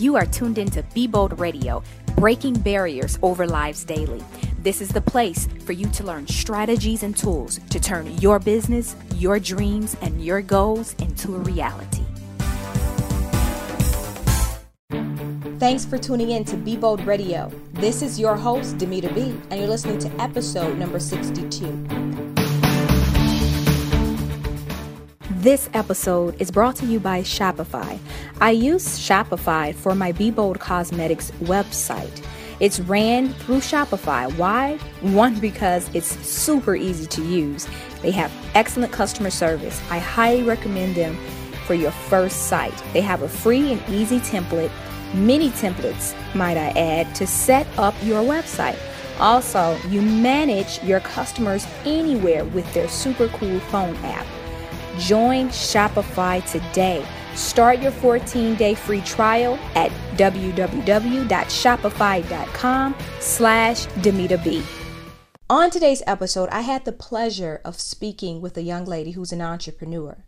You are tuned into Be Bold Radio, breaking barriers over lives daily. This is the place for you to learn strategies and tools to turn your business, your dreams, and your goals into a reality. Thanks for tuning in to Be Bold Radio. This is your host, Dymeata B, and you're listening to episode number 62. This episode is brought to you by Shopify. I use Shopify for my Be Bold Cosmetics website. It's ran through Shopify. Why? One, because it's super easy to use. They have excellent customer service. I highly recommend them for your first site. They have a free and easy template, many templates, might I add, to set up your website. Also, you manage your customers anywhere with their super cool phone app. Join Shopify today. Start your 14-day free trial at www.shopify.com slash B. On today's episode, I had the pleasure of speaking with a young lady who's an entrepreneur.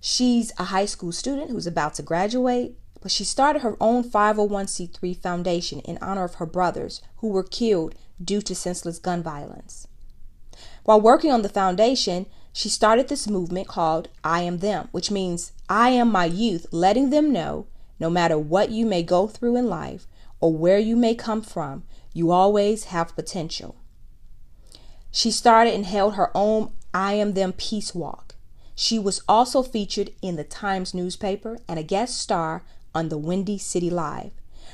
She's a high school student who's about to graduate, but she started her own 501c3 foundation in honor of her brothers who were killed due to senseless gun violence. While working on the foundation, she started this movement called I Am Them, which means I am my youth, letting them know no matter what you may go through in life or where you may come from, you always have potential. She started and held her own I Am Them Peace Walk. She was also featured in the Times newspaper and a guest star on the Windy City Live.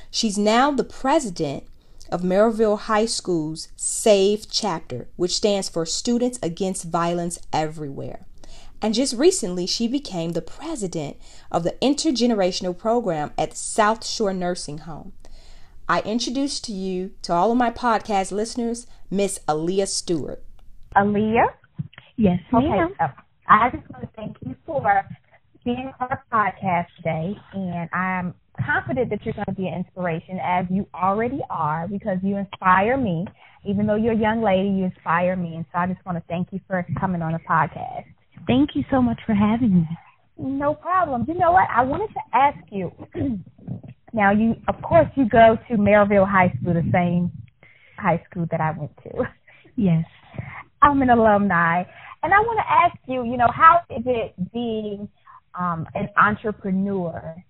She's now the president of Merrillville High School's SAVE chapter, which stands for Students Against Violence Everywhere. And just recently, she became the president of the intergenerational program at South Shore Nursing Home. I introduce to you, to all of my podcast listeners, Miss Aaliyah Stewart. Aaliyah? Yes, ma'am. Okay, so I just want to thank you for being on our podcast today, and I'm confident that you're going to be an inspiration as you already are because you inspire me. Even though you're a young lady, you inspire me. And so I just want to thank you for coming on the podcast. Thank you so much for having me. No problem. You know what? I wanted to ask you. now, you, of course, you go to Merrillville High School, the same high school that I went to. Yes. I'm an alumni. And I want to ask you, you know, how is it being um, an entrepreneur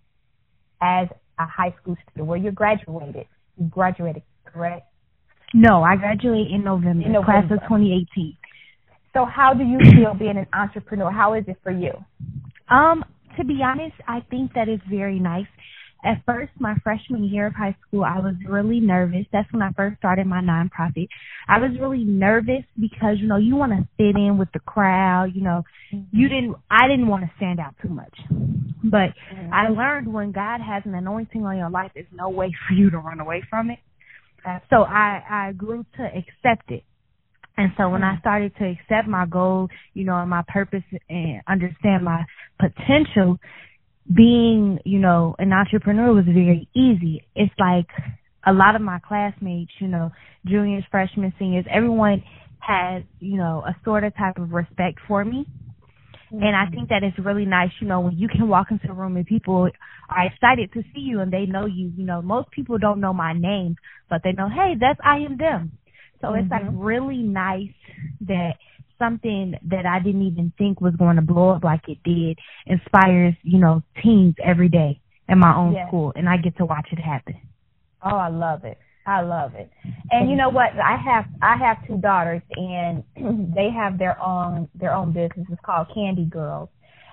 as a high school student? Well, you graduated. You graduated, correct? No, I graduated in November, in November. class of 2018. So, how do you feel being an entrepreneur? How is it for you? Um, to be honest, I think that is very nice at first, my freshman year of high school, I was really nervous. That's when I first started my nonprofit. I was really nervous because, you know, you want to fit in with the crowd, you know, mm-hmm. you didn't, I didn't want to stand out too much. But mm-hmm. I learned when God has an anointing on your life, there's no way for you to run away from it. So I, I grew to accept it. And so when I mm-hmm. started to accept my goal, you know, and my purpose and understand my potential, being, you know, an entrepreneur was very easy. It's like a lot of my classmates, you know, juniors, freshmen, seniors, everyone has, you know, a sort of type of respect for me. Mm-hmm. And I think that it's really nice, you know, when you can walk into a room and people are excited to see you and they know you. You know, most people don't know my name, but they know, hey, that's I am them. So mm-hmm. it's like mm-hmm. really nice that something that I didn't even think was going to blow up like it did inspires, you know, teens every day in my own yes. school and I get to watch it happen. Oh, I love it. I love it. And you know what? I have I have two daughters and they have their own their own business. It's called Candy Girls.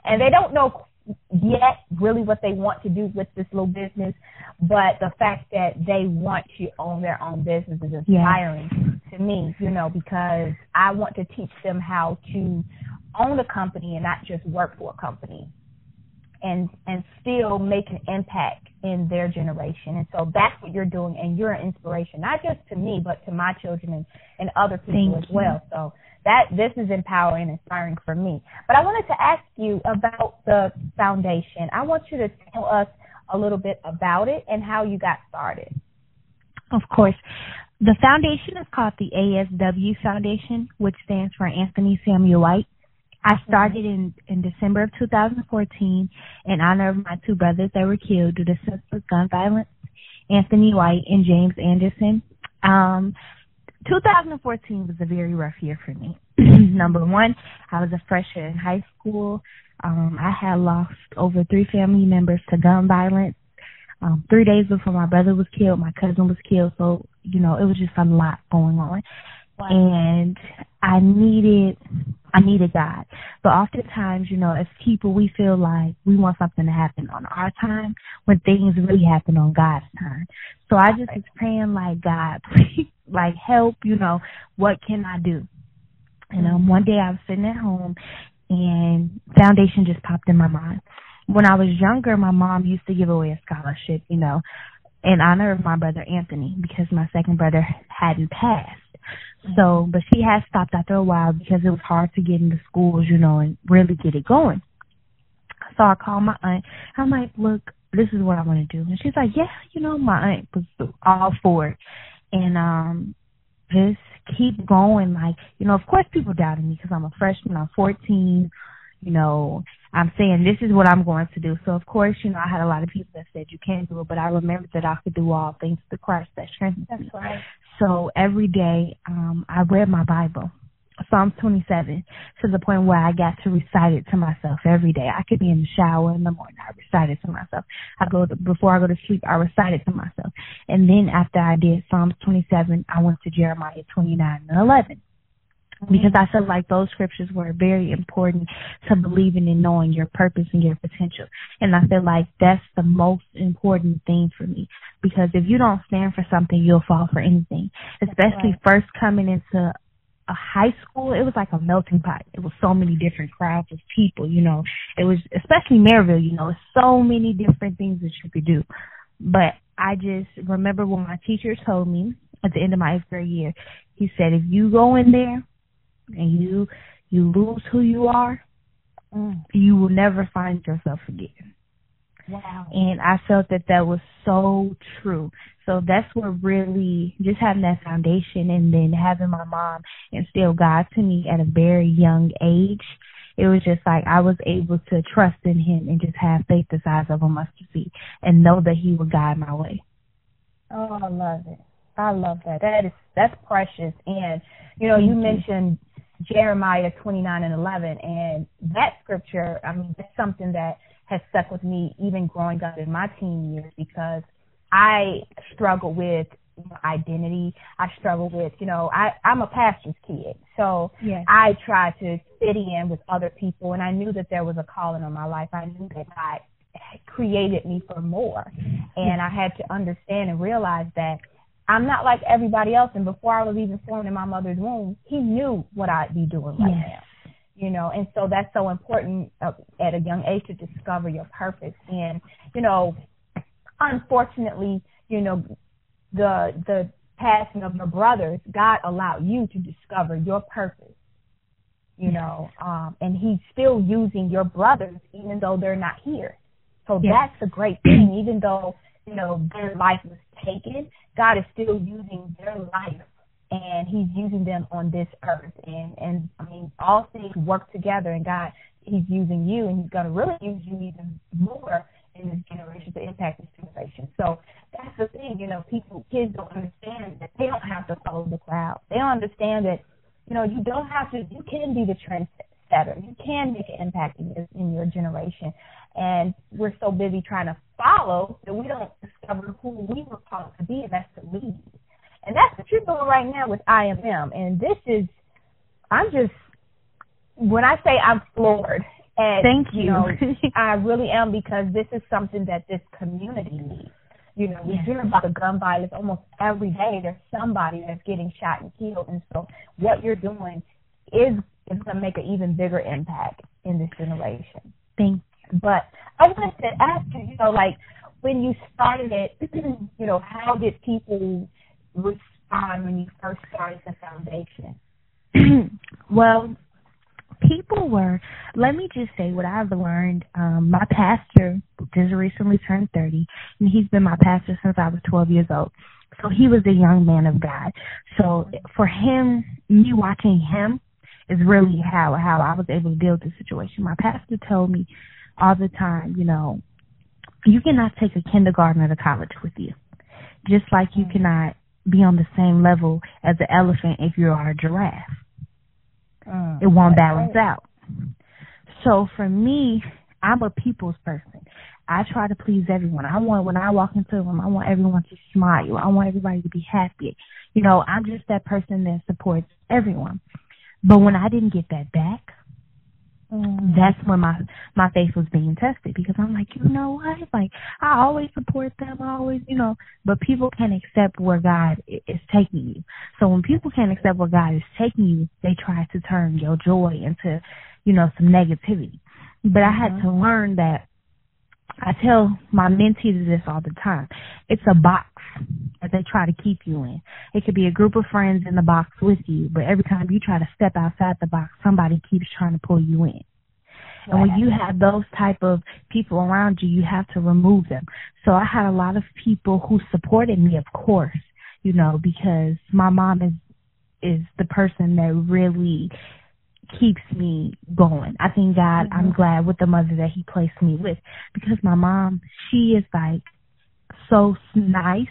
And they don't know yet really what they want to do with this little business, but the fact that they want to own their own business is inspiring yeah. to me, you know, because I want to teach them how to own a company and not just work for a company and and still make an impact in their generation. And so that's what you're doing and you're an inspiration, not just to me, but to my children and, and other people Thank as well. So that this is empowering and inspiring for me. But I wanted to ask you about the foundation. I want you to tell us a little bit about it and how you got started. Of course. The foundation is called the ASW Foundation, which stands for Anthony Samuel White. I started in in December of 2014 in honor of my two brothers that were killed due to senseless gun violence, Anthony White and James Anderson. Um, 2014 was a very rough year for me. Number one, I was a freshman in high school. Um, I had lost over three family members to gun violence. Um, three days before my brother was killed, my cousin was killed. So, you know, it was just a lot going on. And I needed, I needed God. But oftentimes, you know, as people, we feel like we want something to happen on our time when things really happen on God's time. So I just was praying like, God, please, like help, you know, what can I do? And um, one day I was sitting at home and foundation just popped in my mind. When I was younger, my mom used to give away a scholarship, you know, in honor of my brother Anthony because my second brother hadn't passed. So, but she had stopped after a while because it was hard to get into schools, you know, and really get it going. So I called my aunt. I'm like, look, this is what I want to do. And she's like, yeah, you know, my aunt was all for it. And, um, just keep going. Like, you know, of course people doubted me because I'm a freshman. I'm 14. You know, I'm saying this is what I'm going to do. So of course, you know, I had a lot of people that said you can't do it, but I remembered that I could do all things through Christ that strengthens me. Right. So every day, um, I read my Bible. Psalms 27 to the point where I got to recite it to myself every day. I could be in the shower in the morning. I recite it to myself. I go to, before I go to sleep, I recite it to myself. And then after I did Psalms 27, I went to Jeremiah 29 and 11 because I felt like those scriptures were very important to believing and knowing your purpose and your potential. And I feel like that's the most important thing for me because if you don't stand for something, you'll fall for anything, especially right. first coming into a high school, it was like a melting pot. It was so many different crowds of people, you know. It was especially Merrillville, you know, so many different things that you could do. But I just remember when my teacher told me at the end of my eighth grade year, he said, if you go in there and you you lose who you are, mm. you will never find yourself again. Wow. And I felt that that was so true. So that's what really just having that foundation and then having my mom instill God to me at a very young age. It was just like I was able to trust in him and just have faith the size of a mustard seed and know that he would guide my way. Oh, I love it. I love that. That is that's precious. And you know, Thank you, you mentioned Jeremiah 29 and 11. And that scripture, I mean, that's something that has stuck with me even growing up in my teen years because I struggle with identity. I struggle with, you know, I, I'm a pastor's kid. So yes. I try to fit in with other people and I knew that there was a calling on my life. I knew that God created me for more. And I had to understand and realize that I'm not like everybody else. And before I was even formed in my mother's womb, he knew what I'd be doing right yes. now. You know, and so that's so important uh, at a young age to discover your purpose. And you know, unfortunately, you know, the the passing of your brothers, God allowed you to discover your purpose. You know, um, and He's still using your brothers even though they're not here. So yes. that's a great thing. Even though you know their life was taken, God is still using their life and he's using them on this earth and and I mean all things work together and God he's using you and he's gonna really use you even more in this generation to impact this generation. So that's the thing, you know, people kids don't understand that they don't have to follow the crowd. They don't understand that, you know, you don't have to you can be the trendsetter. You can make an impact in your in your generation. And we're so busy trying to follow that we don't discover who we were called to be, and that's to lead. And that's what you're doing right now with IMM. And this is, I'm just, when I say I'm floored, and thank you, you know, I really am because this is something that this community needs. You know, we hear about the gun violence almost every day. There's somebody that's getting shot and killed, and so what you're doing is is going to make an even bigger impact in this generation. Thank you. but I wanted to ask you, you know, like when you started it, you know, how did people respond when you first started the foundation? well, people were let me just say what I've learned. Um, my pastor just recently turned thirty and he's been my pastor since I was twelve years old. So he was a young man of God. So for him, me watching him is really how how I was able to deal with the situation. My pastor told me all the time, you know, you cannot take a kindergartner to college with you. Just like you cannot be on the same level as an elephant if you are a giraffe. Mm, it won't balance right. out. So for me, I'm a people's person. I try to please everyone. I want when I walk into a room, I want everyone to smile. I want everybody to be happy. You know, I'm just that person that supports everyone. But when I didn't get that back, mm. that's when my my faith was being tested because I'm like, you know what? Like I always support them. I always, you know, but people can't accept where God is taking you. So when people can't accept where God is taking you, they try to turn your joy into, you know, some negativity. But I had mm-hmm. to learn that I tell my mentees this all the time. It's a box that they try to keep you in. It could be a group of friends in the box with you, but every time you try to step outside the box, somebody keeps trying to pull you in. And when you have those type of people around you, you have to remove them. So I had a lot of people who supported me, of course, you know, because my mom is is the person that really keeps me going. I thank God mm-hmm. I'm glad with the mother that he placed me with because my mom, she is like so nice,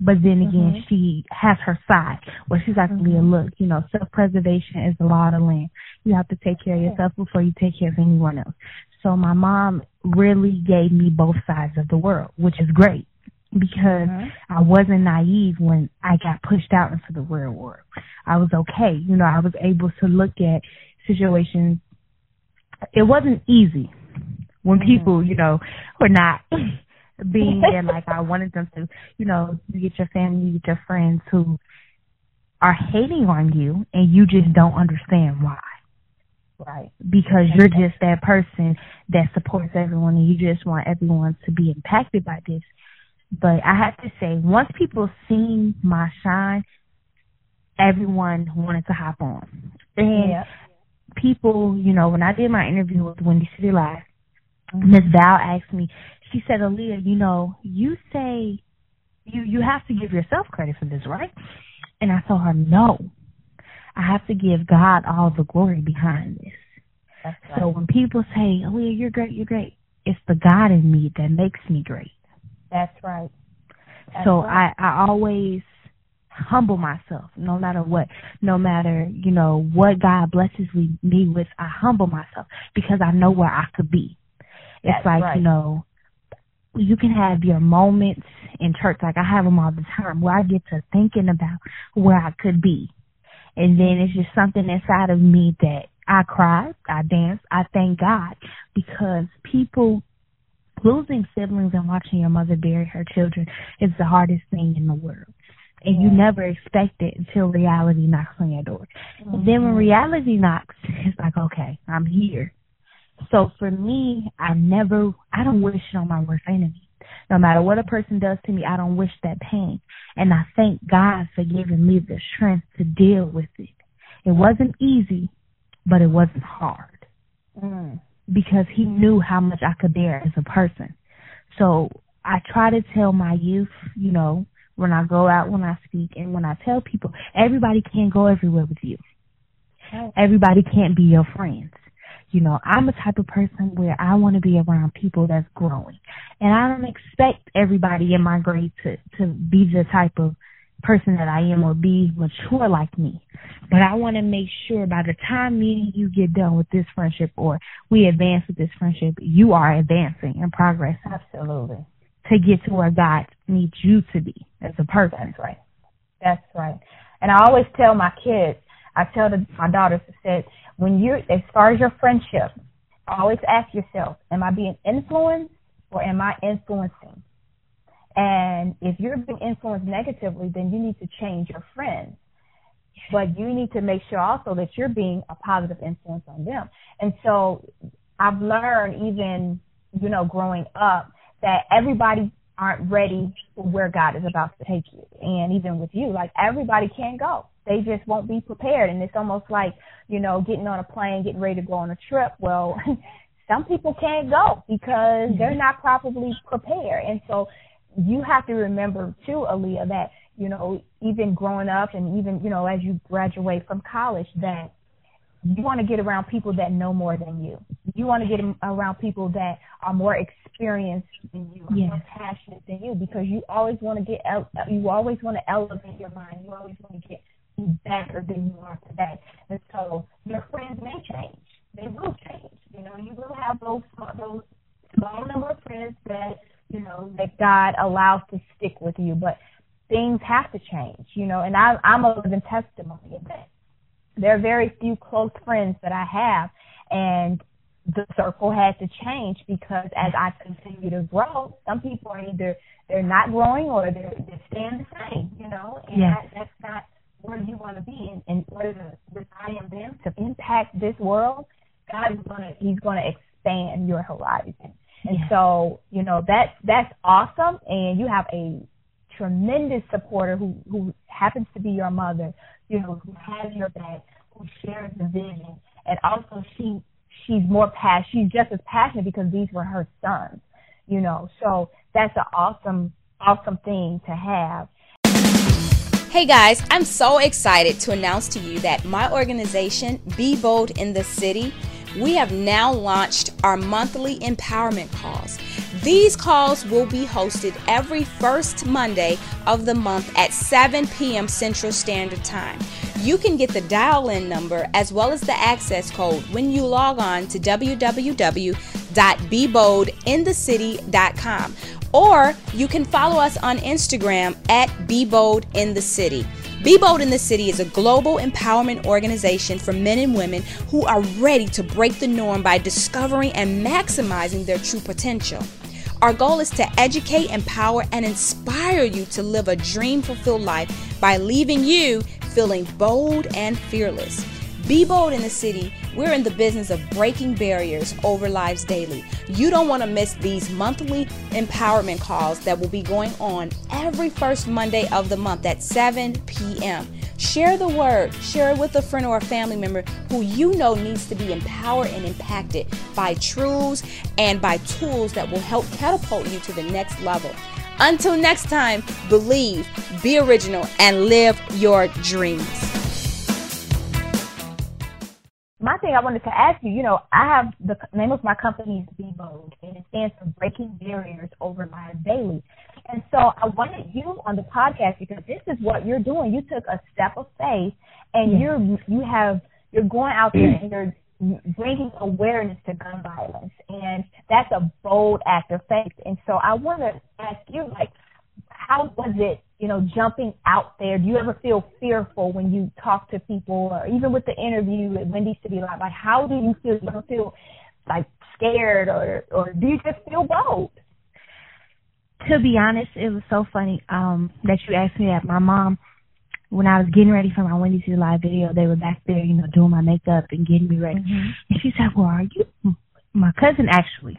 but then again, mm-hmm. she has her side where she's actually mm-hmm. a look, you know, self-preservation is the law of the land. You have to take care of yourself before you take care of anyone else. So my mom really gave me both sides of the world, which is great because mm-hmm. I wasn't naive when I got pushed out into the real world. I was okay. You know, I was able to look at situations. It wasn't easy when mm-hmm. people, you know, were not being there like I wanted them to. You know, you get your family, you get your friends who are hating on you and you just don't understand why. Right. Because you're just that person that supports everyone and you just want everyone to be impacted by this. But I have to say, once people seen my shine, everyone wanted to hop on. And yeah people, you know, when I did my interview with Windy City Live, mm-hmm. Miss Val asked me, she said, Aaliyah, you know, you say you you have to give yourself credit for this, right? And I told her, no. I have to give God all the glory behind this. Right. So when people say, Aaliyah, you're great, you're great, it's the God in me that makes me great. That's right. That's so right. I, I always humble myself no matter what no matter you know what god blesses me with i humble myself because i know where i could be it's That's like right. you know you can have your moments in church like i have them all the time where i get to thinking about where i could be and then it's just something inside of me that i cry i dance i thank god because people losing siblings and watching your mother bury her children is the hardest thing in the world and you never expect it until reality knocks on your door. Mm-hmm. And then when mm-hmm. reality knocks, it's like, okay, I'm here. So for me, I never, I don't wish it on my worst enemy. No matter what a person does to me, I don't wish that pain. And I thank God for giving me the strength to deal with it. It wasn't easy, but it wasn't hard. Mm. Because he knew how much I could bear as a person. So I try to tell my youth, you know, when I go out, when I speak, and when I tell people, everybody can't go everywhere with you. Everybody can't be your friends. You know, I'm a type of person where I want to be around people that's growing. And I don't expect everybody in my grade to, to be the type of person that I am or be mature like me. But I want to make sure by the time me and you get done with this friendship or we advance with this friendship, you are advancing in progress. Absolutely to get to where God needs you to be as a person. That's right. That's right. And I always tell my kids, I tell the, my daughters, I said, when you're, as far as your friendship, always ask yourself, am I being influenced or am I influencing? And if you're being influenced negatively, then you need to change your friends. But you need to make sure also that you're being a positive influence on them. And so I've learned even, you know, growing up that everybody aren't ready for where God is about to take you. And even with you, like everybody can't go. They just won't be prepared. And it's almost like, you know, getting on a plane, getting ready to go on a trip. Well, some people can't go because they're not properly prepared. And so you have to remember too, Aaliyah, that, you know, even growing up and even, you know, as you graduate from college, that you want to get around people that know more than you. You want to get around people that are more experienced than you, yes. more passionate than you, because you always want to get uh, you always want to elevate your mind. You always want to get better than you are today. And so your friends may change. They will change. You know, you will have those those small number of friends that you know that God allows to stick with you, but things have to change. You know, and I, I'm a living testimony of that there are very few close friends that I have, and the circle has to change because as I continue to grow, some people are either they're not growing or they're, they're staying the same, you know, and yes. that, that's not where you want to be. And in order to, with I am them to impact this world, God is gonna He's gonna expand your horizon. And yes. so, you know, that's that's awesome and you have a tremendous supporter who who happens to be your mother you know, who has your back, who shares the vision, and also she she's more passionate. She's just as passionate because these were her sons, you know. So that's an awesome awesome thing to have. Hey guys, I'm so excited to announce to you that my organization, Be Bold in the City, we have now launched our monthly empowerment calls. These calls will be hosted every first Monday of the month at 7 p.m. Central Standard Time. You can get the dial in number as well as the access code when you log on to www.beboldinthecity.com or you can follow us on Instagram at beboldinthecity. Be Bold in the City is a global empowerment organization for men and women who are ready to break the norm by discovering and maximizing their true potential. Our goal is to educate, empower, and inspire you to live a dream fulfilled life by leaving you feeling bold and fearless. Be bold in the city. We're in the business of breaking barriers over lives daily. You don't want to miss these monthly empowerment calls that will be going on every first Monday of the month at 7 p.m. Share the word, share it with a friend or a family member who you know needs to be empowered and impacted by truths and by tools that will help catapult you to the next level. Until next time, believe, be original, and live your dreams my thing I wanted to ask you, you know, I have the name of my company is Be Bold, and it stands for Breaking Barriers Over Lives Daily. And so I wanted you on the podcast because this is what you're doing. You took a step of faith, and you're you have you're going out there and you're bringing awareness to gun violence, and that's a bold act of faith. And so I want to ask you, like, how was it you know, jumping out there? Do you ever feel fearful when you talk to people or even with the interview at Windy City Live? Like, how do you feel? You don't feel like scared or, or do you just feel bold? To be honest, it was so funny um that you asked me that. My mom, when I was getting ready for my Windy City Live video, they were back there, you know, doing my makeup and getting me ready. Mm-hmm. And she said, well, are you? My cousin actually.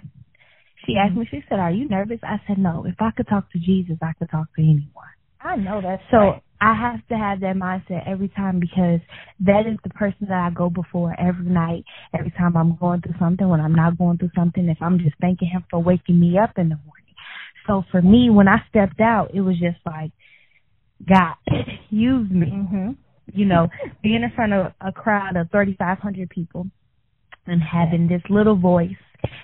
She asked mm-hmm. me, she said, are you nervous? I said, no. If I could talk to Jesus, I could talk to anyone. I know that. So right. I have to have that mindset every time because that is the person that I go before every night, every time I'm going through something, when I'm not going through something, if I'm just thanking him for waking me up in the morning. So for me, when I stepped out, it was just like, God, use me. Mm-hmm. You know, being in front of a crowd of 3,500 people and having this little voice.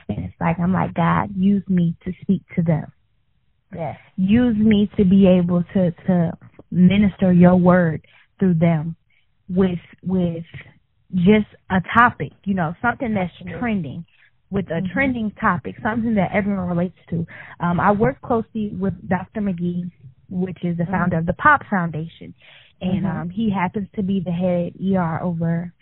And it's like, I'm like, God, use me to speak to them. Yes. Use me to be able to to minister your word through them with with just a topic, you know, something that's trending with a mm-hmm. trending topic, something that everyone relates to. Um, I work closely with Dr. McGee, which is the mm-hmm. founder of the Pop Foundation, and mm-hmm. um, he happens to be the head ER over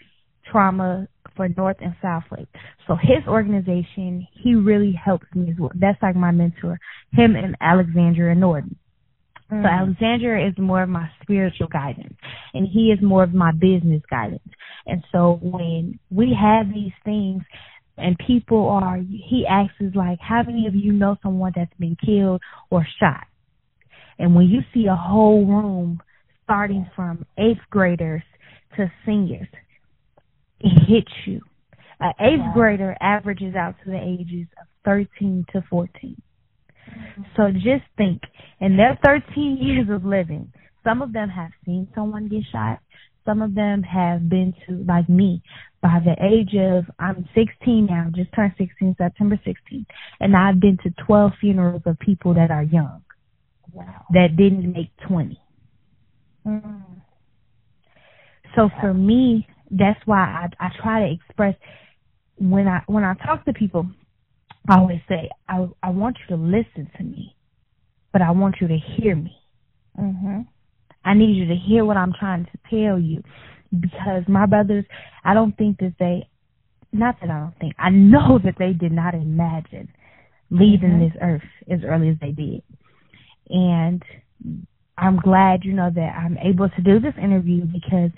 trauma for North and South Lake. So his organization, he really helps me as well. That's like my mentor, him and Alexandria Norton. So Alexandria is more of my spiritual guidance and he is more of my business guidance. And so when we have these things and people are, he asks us like, how many of you know someone that's been killed or shot? And when you see a whole room starting from eighth graders to seniors, it hits you. An eighth wow. grader averages out to the ages of 13 to 14. Mm-hmm. So just think, in their 13 years of living, some of them have seen someone get shot. Some of them have been to, like me, by the age of I'm 16 now, just turned 16 September 16th, and I've been to 12 funerals of people that are young, wow. that didn't make 20. Mm. So for me, that's why I I try to express when I when I talk to people, I always say I I want you to listen to me, but I want you to hear me. Mhm. I need you to hear what I'm trying to tell you because my brothers, I don't think that they, not that I don't think, I know that they did not imagine leaving Mhm. this earth as early as they did. And I'm glad, you know, that I'm able to do this interview because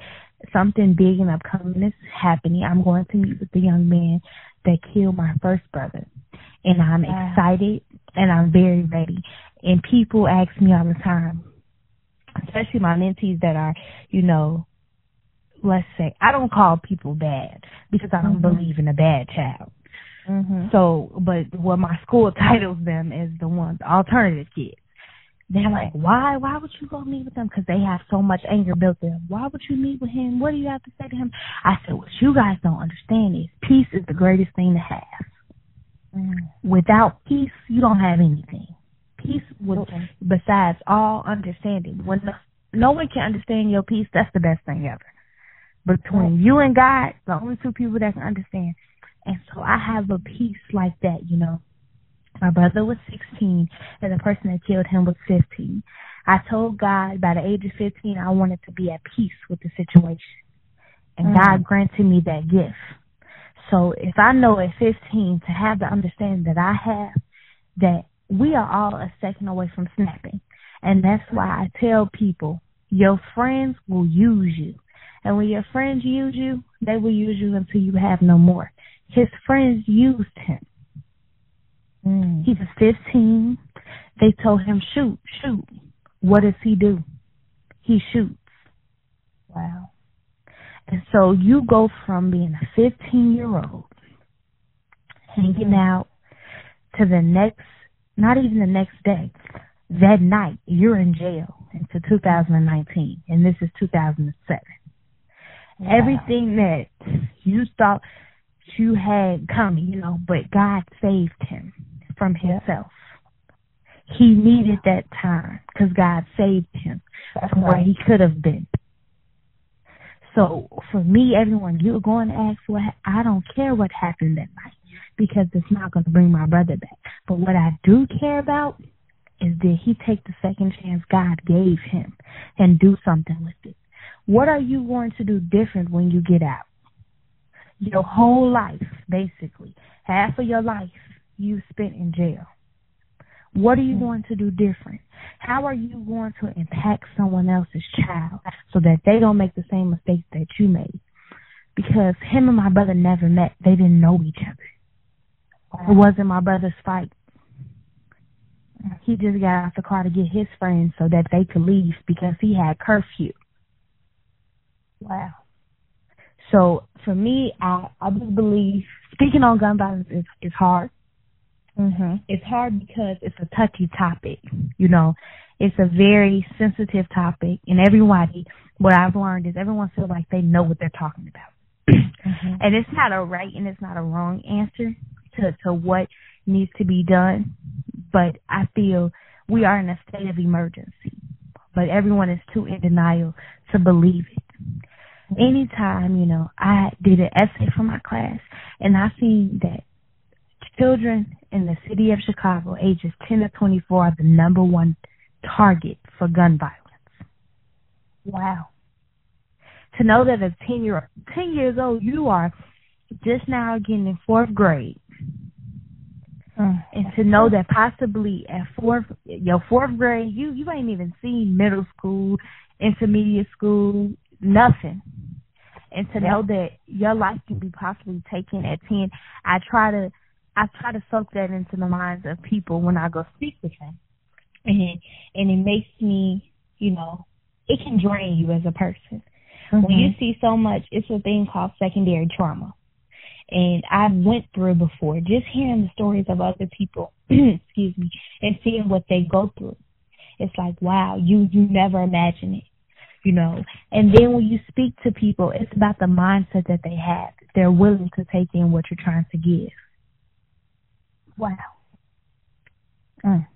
something big and upcoming is happening. I'm going to meet with the young man that killed my first brother. And I'm Wow. excited and I'm very ready. And people ask me all the time, especially my mentees that are, you know, let's say, I don't call people bad because I don't Mhm. believe in a bad child. Mhm. So, but what my school titles them is the ones alternative kids. They're like, why? Why would you go meet with them? Because they have so much anger built in. Why would you meet with him? What do you have to say to him? I said, what you guys don't understand is peace is the greatest thing to have. Mm. Without peace, you don't have anything. Peace, with, Okay. besides all understanding, when no, no one can understand your peace, that's the best thing ever. Between you and God, the only two people that can understand. And so I have a peace like that, you know. My brother was 16, and the person that killed him was 15. I told God by the age of 15 I wanted to be at peace with the situation. And Mm. God granted me that gift. So if I know at 15 to have the understanding that I have, that we are all a second away from snapping. And that's why I tell people, your friends will use you. And when your friends use you, they will use you until you have no more. His friends used him. Mm. He was 15. They told him, shoot, shoot. What does he do? He shoots. Wow. And so you go from being a 15 year old hanging out to the next, not even the next day, that night, you're in jail into 2019, and this is 2007. Wow. Everything that you thought you had coming, you know, but God saved him from himself. He needed that time because God saved him That's from where he could have been. So for me, everyone, you're going to ask what I don't care what happened that night because it's not going to bring my brother back. But what I do care about is did he take the second chance God gave him and do something with it? What are you going to do different when you get out? Your whole life, basically, half of your life you spent in jail. What are you hmm. going to do different? How are you going to impact someone else's child so that they don't make the same mistakes that you made? Because him and my brother never met. They didn't know each other. It wasn't my brother's fight. He just got out the car to get his friends so that they could leave because he had curfew. Wow. So for me, I I just believe speaking on gun violence is is hard. Mhm. It's hard because it's a touchy topic. You know, it's a very sensitive topic, and everybody. What I've learned is everyone feels like they know what they're talking about, Mhm. and it's not a right and it's not a wrong answer to to what needs to be done. But I feel we are in a state of emergency, but everyone is too in denial to believe it anytime, you know, I did an essay for my class and I see that children in the city of Chicago, ages 10 to 24, are the number one target for gun violence. Wow. To know that a 10 year 10 years old, you are just now getting in fourth grade, Mm. and to know that possibly at fourth, your fourth grade, you you ain't even seen middle school, intermediate school, nothing. And to Yeah. know that your life can be possibly taken at ten, I try to I try to soak that into the minds of people when I go speak with them, and and it makes me, you know, it can drain you as a person when you Mhm. see so much. It's a thing called secondary trauma, and I went through it before. Just hearing the stories of other people, excuse me, and seeing what they go through, it's like wow, you you never imagine it, you know. And then when you speak to people, it's about the mindset that they have. They're willing to take in what you're trying to give. Wow. Mm.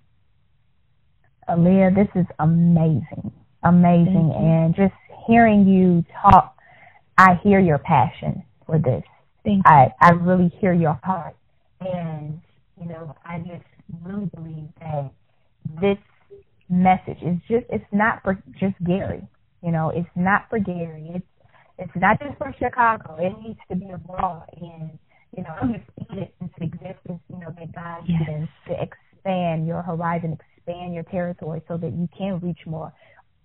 Aaliyah, this is amazing. Amazing. And just hearing you talk, I hear your passion for this. Thank I, I really hear your heart. And, you know, I just really believe that this message is just, it's not for just Gary. You know, it's not for Gary. It's, it's not just for Chicago. It needs to be abroad. And, you know, I'm just speaking it into existence, you know, that God yes. can to expand your horizon, expand your territory so that you can reach more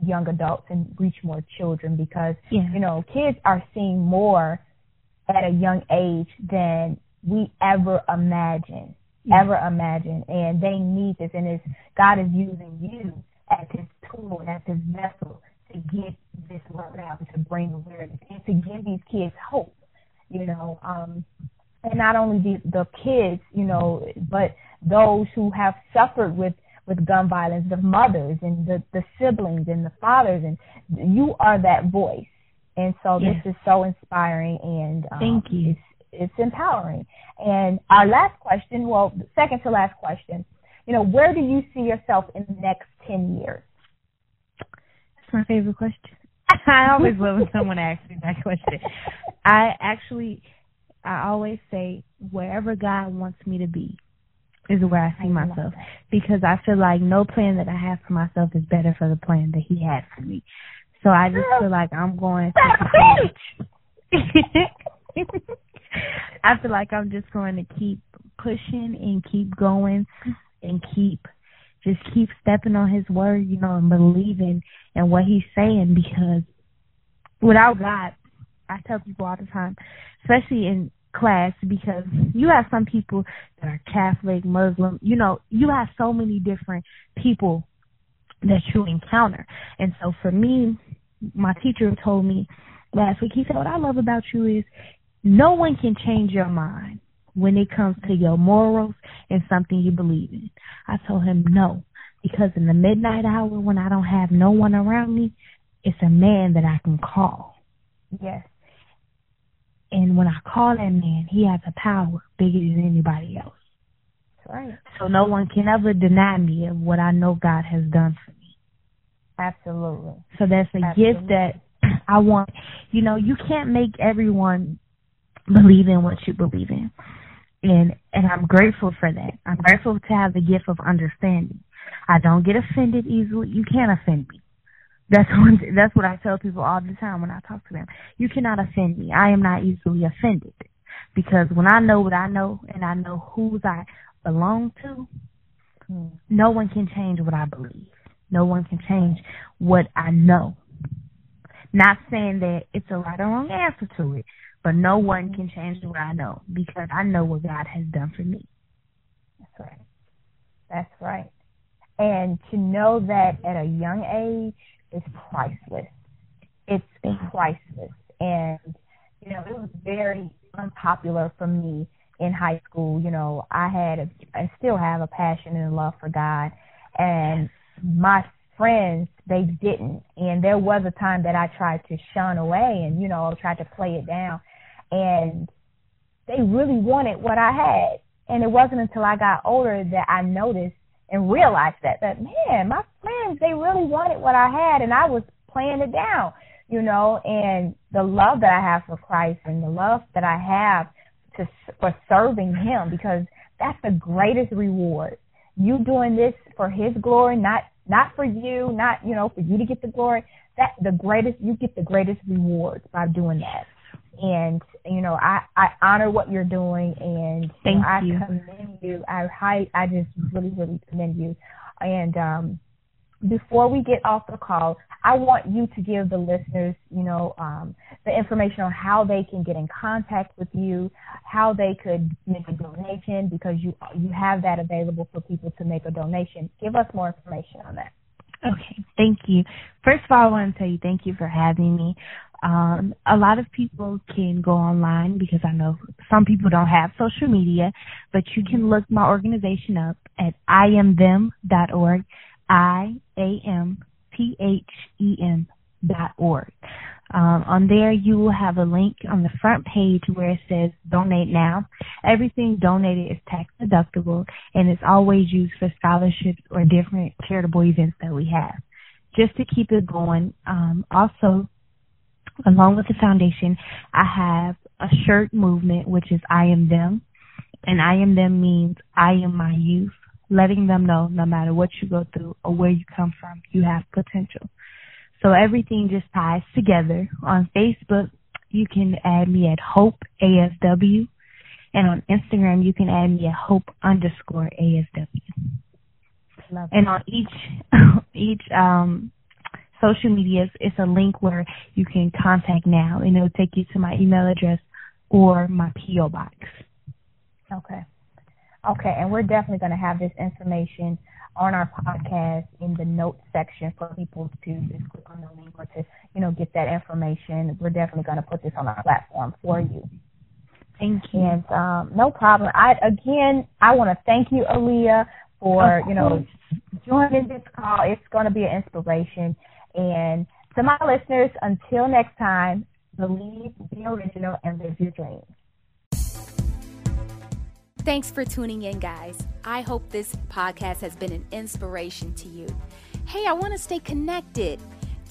young adults and reach more children because, yes. you know, kids are seeing more at a young age than we ever imagine, yes. ever imagine. And they need this. And it's, God is using you as his tool, as his vessel to get this word out and to bring awareness and to give these kids hope, you know. Um, and not only the, the kids, you know, but those who have suffered with with gun violence, the mothers and the the siblings and the fathers, and you are that voice. And so yes. this is so inspiring and um, thank you. It's, it's empowering. And our last question, well, second to last question, you know, where do you see yourself in the next ten years? That's my favorite question. I always love when someone asks me that question. I actually I always say wherever God wants me to be is where I see I myself because I feel like no plan that I have for myself is better for the plan that He had for me. So I just feel like I'm going to. I feel like I'm just going to keep pushing and keep going and keep just keep stepping on His word, you know, and believing in what He's saying because without God, I tell people all the time, especially in class because you have some people that are Catholic, Muslim, you know, you have so many different people that you encounter. And so for me, my teacher told me last week, he said, What I love about you is no one can change your mind when it comes to your morals and something you believe in. I told him no, because in the midnight hour when I don't have no one around me, it's a man that I can call. Yes. And when I call that man, he has a power bigger than anybody else. Right. So no one can ever deny me of what I know God has done for me. Absolutely. So that's a Absolutely. gift that I want. You know, you can't make everyone believe in what you believe in. And and I'm grateful for that. I'm grateful to have the gift of understanding. I don't get offended easily. You can't offend me. That's one. That's what I tell people all the time when I talk to them. You cannot offend me. I am not easily offended because when I know what I know and I know whose I belong to, Hmm. no one can change what I believe. No one can change what I know. Not saying that it's a right or wrong answer to it, but no one can change what I know because I know what God has done for me. That's right. That's right. And to know that at a young age is priceless. It's priceless. And, you know, it was very unpopular for me in high school. You know, I had, a, I still have a passion and love for God. And my friends, they didn't. And there was a time that I tried to shun away and, you know, tried to play it down. And they really wanted what I had. And it wasn't until I got older that I noticed and realized that that man, my friends, they really wanted what I had, and I was playing it down, you know. And the love that I have for Christ and the love that I have to for serving Him, because that's the greatest reward. You doing this for His glory, not not for you, not you know for you to get the glory. That the greatest you get the greatest rewards by doing that and you know I I honor what you're doing and Thank you know, I you. commend you. I I just really really commend you. And um before we get off the call, I want you to give the listeners, you know, um, the information on how they can get in contact with you, how they could make a donation because you you have that available for people to make a donation. Give us more information on that. Okay, thank you. First of all, I want to tell you thank you for having me. Um, a lot of people can go online because I know some people don't have social media, but you can look my organization up at iamthem.org, I A M T H E M dot org. Um, on there, you will have a link on the front page where it says donate now. Everything donated is tax deductible and it's always used for scholarships or different charitable events that we have. Just to keep it going, um, also, along with the foundation, I have a shirt movement, which is I am them. And I am them means I am my youth, letting them know no matter what you go through or where you come from, you have potential. So everything just ties together. On Facebook, you can add me at Hope ASW. And on Instagram, you can add me at Hope underscore ASW. Love and on each, each, um, social medias, it's a link where you can contact now and it'll take you to my email address or my P.O. box. Okay. Okay, and we're definitely going to have this information on our podcast in the notes section for people to just click on the link or to, you know, get that information. We're definitely going to put this on our platform for you. Thank you. And um, no problem. I again, I want to thank you, Aaliyah, for you know joining this call. It's going to be an inspiration. And to my listeners, until next time, believe, be original, and live your dreams. Thanks for tuning in, guys. I hope this podcast has been an inspiration to you. Hey, I want to stay connected.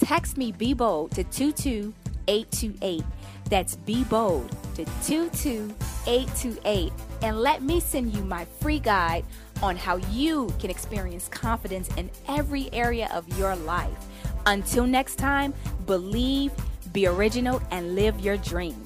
Text me Be Bold to 22828. That's Be Bold to 22828. And let me send you my free guide on how you can experience confidence in every area of your life. Until next time, believe, be original, and live your dreams.